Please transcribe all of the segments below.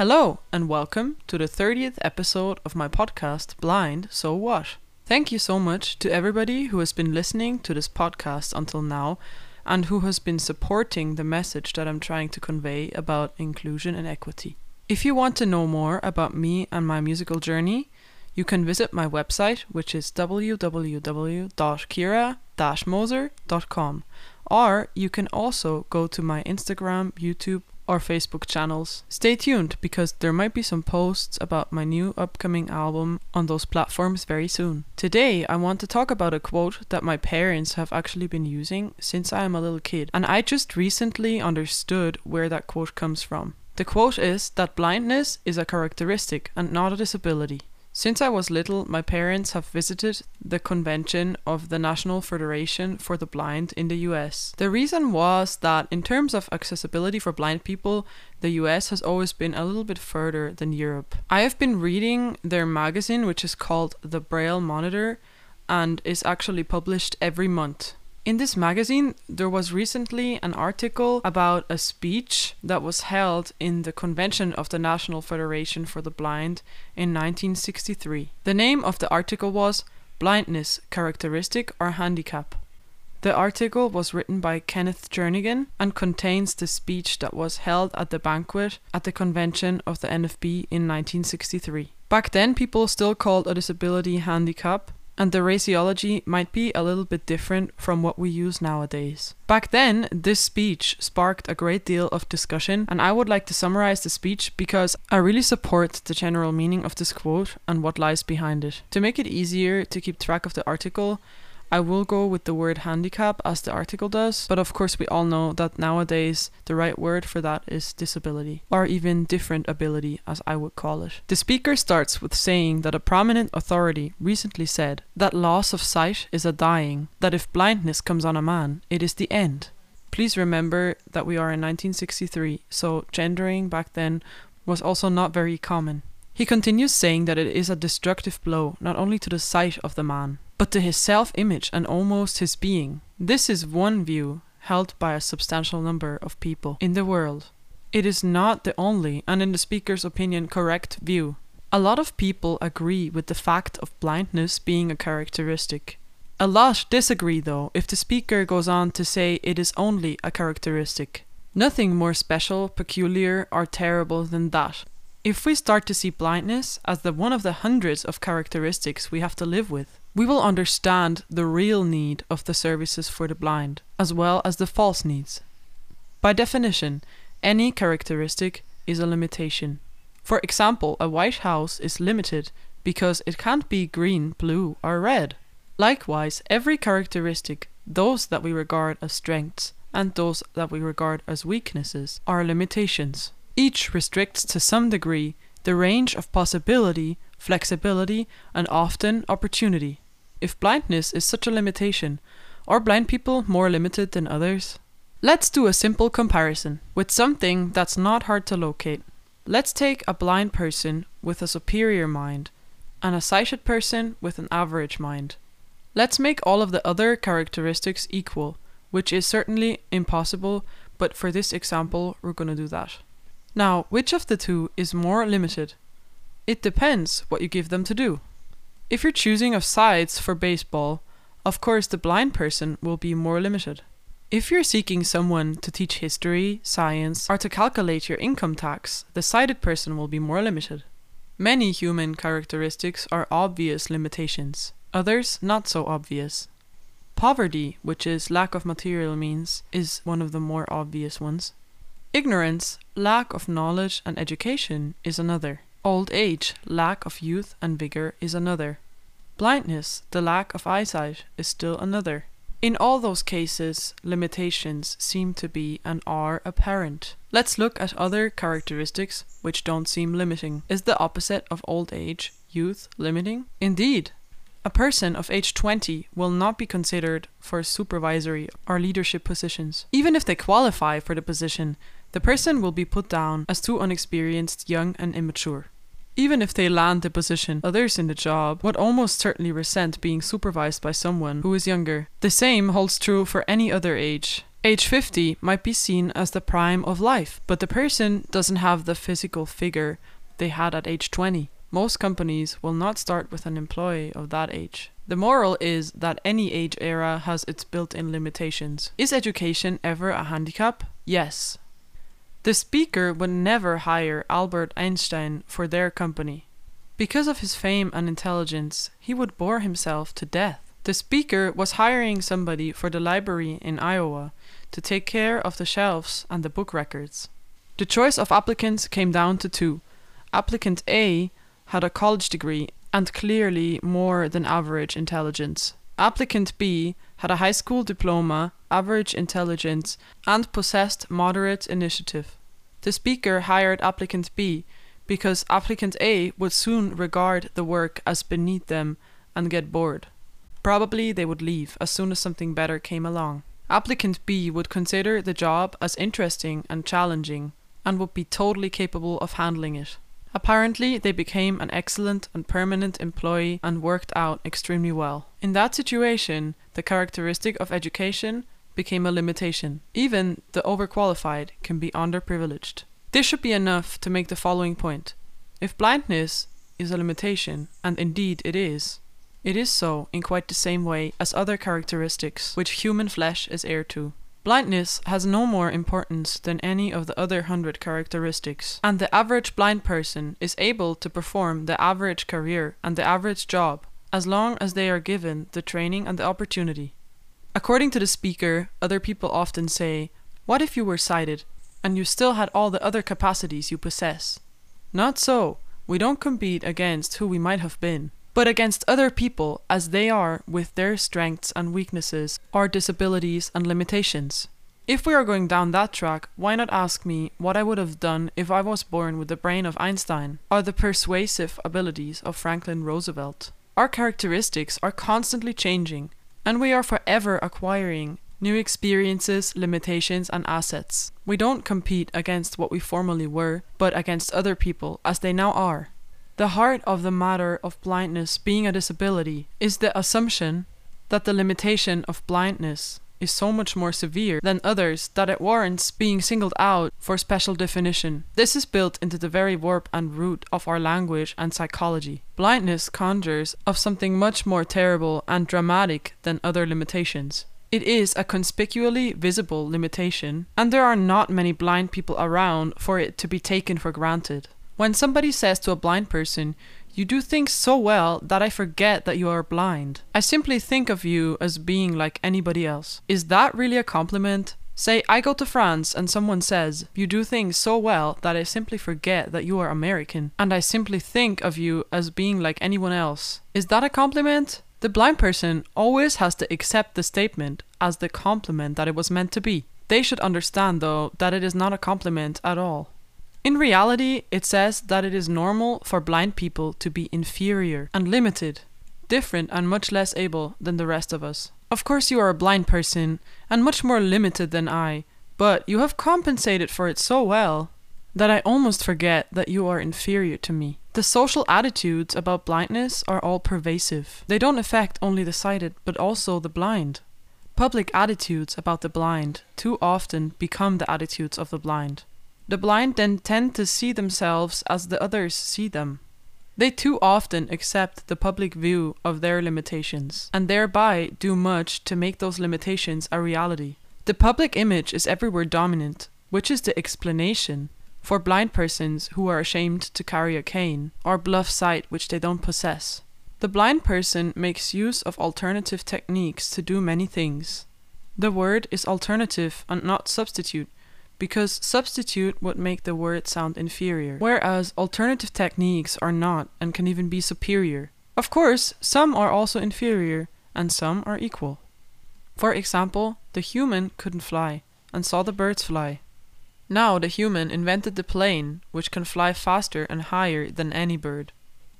Hello, and welcome to the 30th episode of my podcast, Blind So What? Thank you so much to everybody who has been listening to this podcast until now and who has been supporting the message that I'm trying to convey about inclusion and equity. If you want to know more about me and my musical journey, you can visit my website, which is www.kira-moser.com, or you can also go to my Instagram, YouTube, or Facebook channels. Stay tuned because there might be some posts about my new upcoming album on those platforms very soon. Today, I want to talk about a quote that my parents have actually been using since I am a little kid, and I just recently understood where that quote comes from. The quote is that blindness is a characteristic and not a disability. Since I was little, my parents have visited the convention of the National Federation for the Blind in the US. The reason was that, in terms of accessibility for blind people, the US has always been a little bit further than Europe. I have been reading their magazine, which is called The Braille Monitor, and is actually published every month. In this magazine, there was recently an article about a speech that was held in the convention of the National Federation for the Blind in 1963. The name of the article was Blindness, Characteristic or Handicap. The article was written by Kenneth Jernigan and contains the speech that was held at the banquet at the convention of the NFB in 1963. Back then, people still called a disability handicap, and the phraseology might be a little bit different from what we use nowadays. Back then, this speech sparked a great deal of discussion, and I would like to summarize the speech because I really support the general meaning of this quote and what lies behind it. To make it easier to keep track of the article, I will go with the word handicap as the article does, but of course, we all know that nowadays the right word for that is disability, or even different ability, as I would call it. The speaker starts with saying that a prominent authority recently said that loss of sight is a dying, that if blindness comes on a man, it is the end. Please remember that we are in 1963, so gendering back then was also not very common. He continues saying that it is a destructive blow not only to the sight of the man, but to his self image and almost his being. This is one view held by a substantial number of people in the world. It is not the only, and in the speaker's opinion, correct view. A lot of people agree with the fact of blindness being a characteristic. A lot disagree, though, if the speaker goes on to say it is only a characteristic. Nothing more special, peculiar, or terrible than that. If we start to see blindness as the one of the hundreds of characteristics we have to live with, we will understand the real need of the services for the blind, as well as the false needs. By definition, any characteristic is a limitation. For example, a white house is limited because it can't be green, blue, or red. Likewise, every characteristic, those that we regard as strengths and those that we regard as weaknesses, are limitations. Each restricts to some degree the range of possibility flexibility, and often opportunity. If blindness is such a limitation, are blind people more limited than others? Let's do a simple comparison with something that's not hard to locate. Let's take a blind person with a superior mind and a sighted person with an average mind. Let's make all of the other characteristics equal, which is certainly impossible, but for this example, we're going to do that. Now, which of the two is more limited? It depends what you give them to do. If you're choosing of sides for baseball, of course the blind person will be more limited. If you're seeking someone to teach history, science, or to calculate your income tax, the sighted person will be more limited. Many human characteristics are obvious limitations, others not so obvious. Poverty, which is lack of material means, is one of the more obvious ones. Ignorance, lack of knowledge and education, is another. Old age, lack of youth and vigor, is another. Blindness, the lack of eyesight, is still another. In all those cases, limitations seem to be and are apparent. Let's look at other characteristics which don't seem limiting. Is the opposite of old age, youth, limiting? Indeed. A person of age 20 will not be considered for supervisory or leadership positions. Even if they qualify for the position, the person will be put down as too unexperienced, young, and immature. Even if they land the position, others in the job would almost certainly resent being supervised by someone who is younger. The same holds true for any other age. Age 50 might be seen as the prime of life, but the person doesn't have the physical figure they had at age 20. Most companies will not start with an employee of that age. The moral is that any age era has its built in limitations. Is education ever a handicap? Yes. The speaker would never hire Albert Einstein for their company. Because of his fame and intelligence, he would bore himself to death. The speaker was hiring somebody for the library in Iowa to take care of the shelves and the book records. The choice of applicants came down to two. Applicant A had a college degree and clearly more than average intelligence. Applicant B had a high school diploma, average intelligence, and possessed moderate initiative. The speaker hired applicant B because applicant A would soon regard the work as beneath them and get bored. Probably they would leave as soon as something better came along. Applicant B would consider the job as interesting and challenging and would be totally capable of handling it. Apparently, they became an excellent and permanent employee and worked out extremely well. In that situation, the characteristic of education became a limitation. Even the overqualified can be underprivileged. This should be enough to make the following point. If blindness is a limitation, and indeed it is, it is so in quite the same way as other characteristics which human flesh is heir to. Blindness has no more importance than any of the other hundred characteristics, and the average blind person is able to perform the average career and the average job as long as they are given the training and the opportunity. According to the speaker, other people often say, What if you were sighted and you still had all the other capacities you possess? Not so. We don't compete against who we might have been but against other people as they are with their strengths and weaknesses, our disabilities and limitations. If we are going down that track, why not ask me what I would have done if I was born with the brain of Einstein or the persuasive abilities of Franklin Roosevelt? Our characteristics are constantly changing, and we are forever acquiring new experiences, limitations, and assets. We don't compete against what we formerly were, but against other people as they now are. The heart of the matter of blindness being a disability is the assumption that the limitation of blindness is so much more severe than others that it warrants being singled out for special definition. This is built into the very warp and root of our language and psychology. Blindness conjures of something much more terrible and dramatic than other limitations. It is a conspicuously visible limitation, and there are not many blind people around for it to be taken for granted. When somebody says to a blind person, You do things so well that I forget that you are blind. I simply think of you as being like anybody else. Is that really a compliment? Say, I go to France and someone says, You do things so well that I simply forget that you are American, and I simply think of you as being like anyone else. Is that a compliment? The blind person always has to accept the statement as the compliment that it was meant to be. They should understand, though, that it is not a compliment at all. In reality, it says that it is normal for blind people to be inferior and limited, different and much less able than the rest of us. Of course, you are a blind person and much more limited than I, but you have compensated for it so well that I almost forget that you are inferior to me. The social attitudes about blindness are all pervasive. They don't affect only the sighted, but also the blind. Public attitudes about the blind too often become the attitudes of the blind. The blind then tend to see themselves as the others see them. They too often accept the public view of their limitations, and thereby do much to make those limitations a reality. The public image is everywhere dominant, which is the explanation for blind persons who are ashamed to carry a cane, or bluff sight which they don't possess. The blind person makes use of alternative techniques to do many things. The word is alternative and not substitute, because substitute would make the word sound inferior, whereas alternative techniques are not and can even be superior. Of course, some are also inferior and some are equal. For example, the human couldn't fly and saw the birds fly. Now the human invented the plane, which can fly faster and higher than any bird.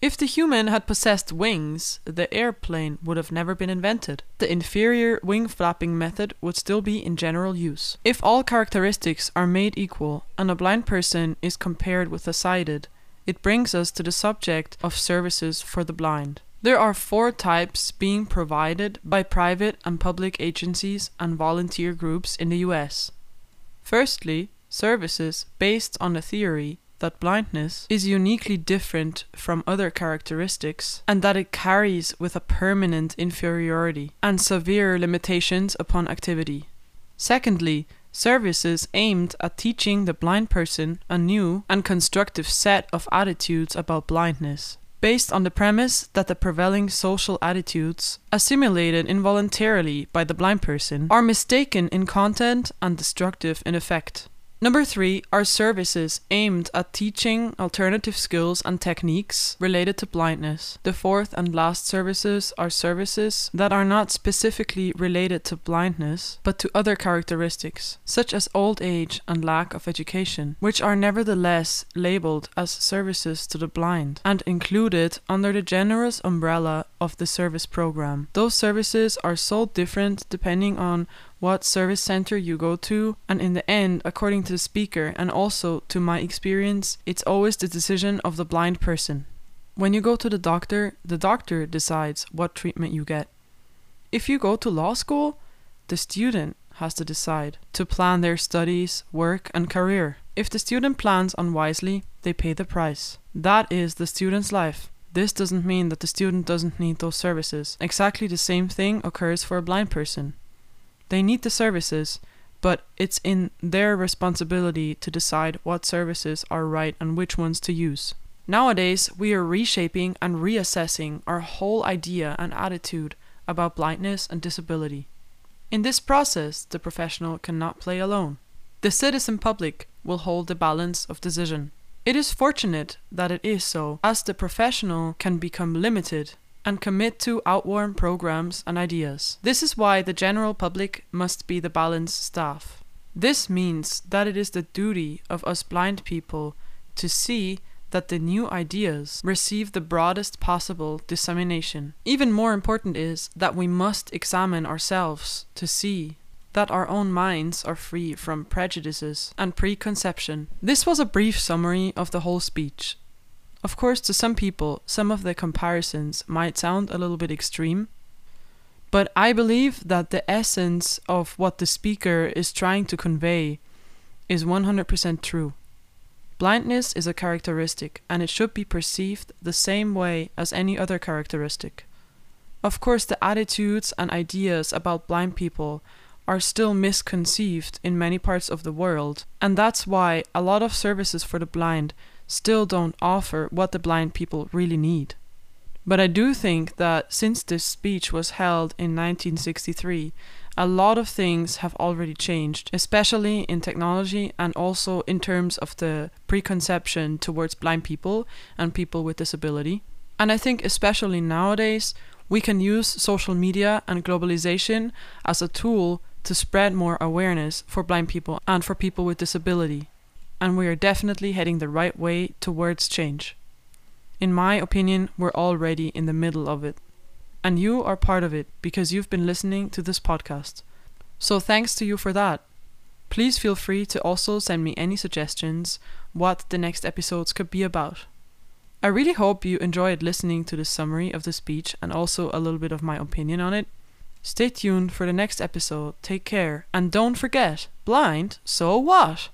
If the human had possessed wings, the airplane would have never been invented. The inferior wing flapping method would still be in general use. If all characteristics are made equal and a blind person is compared with a sighted, it brings us to the subject of services for the blind. There are four types being provided by private and public agencies and volunteer groups in the US. Firstly, services based on the theory that blindness is uniquely different from other characteristics and that it carries with a permanent inferiority and severe limitations upon activity. Secondly, services aimed at teaching the blind person a new and constructive set of attitudes about blindness. Based on the premise that the prevailing social attitudes, assimilated involuntarily by the blind person, are mistaken in content and destructive in effect. Number three are services aimed at teaching alternative skills and techniques related to blindness. The fourth and last services are services that are not specifically related to blindness, but to other characteristics, such as old age and lack of education, which are nevertheless labeled as services to the blind and included under the generous umbrella of the service program. Those services are so different depending on what service center you go to, and in the end, according to the speaker and also to my experience, it's always the decision of the blind person. When you go to the doctor, the doctor decides what treatment you get. If you go to law school, the student has to decide to plan their studies, work, and career. If the student plans unwisely, they pay the price. That is the student's life. This doesn't mean that the student doesn't need those services. Exactly the same thing occurs for a blind person. They need the services, but it's in their responsibility to decide what services are right and which ones to use. Nowadays, we are reshaping and reassessing our whole idea and attitude about blindness and disability. In this process, the professional cannot play alone. The citizen public will hold the balance of decision. It is fortunate that it is so, as the professional can become limited and commit to outworn programs and ideas. This is why the general public must be the balanced staff. This means that it is the duty of us blind people to see that the new ideas receive the broadest possible dissemination. Even more important is that we must examine ourselves to see that our own minds are free from prejudices and preconception. This was a brief summary of the whole speech. Of course, to some people, some of the comparisons might sound a little bit extreme, but I believe that the essence of what the speaker is trying to convey is 100% true. Blindness is a characteristic, and it should be perceived the same way as any other characteristic. Of course, the attitudes and ideas about blind people are still misconceived in many parts of the world, and that's why a lot of services for the blind still don't offer what the blind people really need. But I do think that since this speech was held in 1963, a lot of things have already changed, especially in technology and also in terms of the preconception towards blind people and people with disability. And I think, especially nowadays, we can use social media and globalization as a tool to spread more awareness for blind people and for people with disability and we are definitely heading the right way towards change. In my opinion, we're already in the middle of it. And you are part of it because you've been listening to this podcast. So thanks to you for that. Please feel free to also send me any suggestions what the next episodes could be about. I really hope you enjoyed listening to the summary of the speech and also a little bit of my opinion on it. Stay tuned for the next episode, take care, and don't forget blind, so what?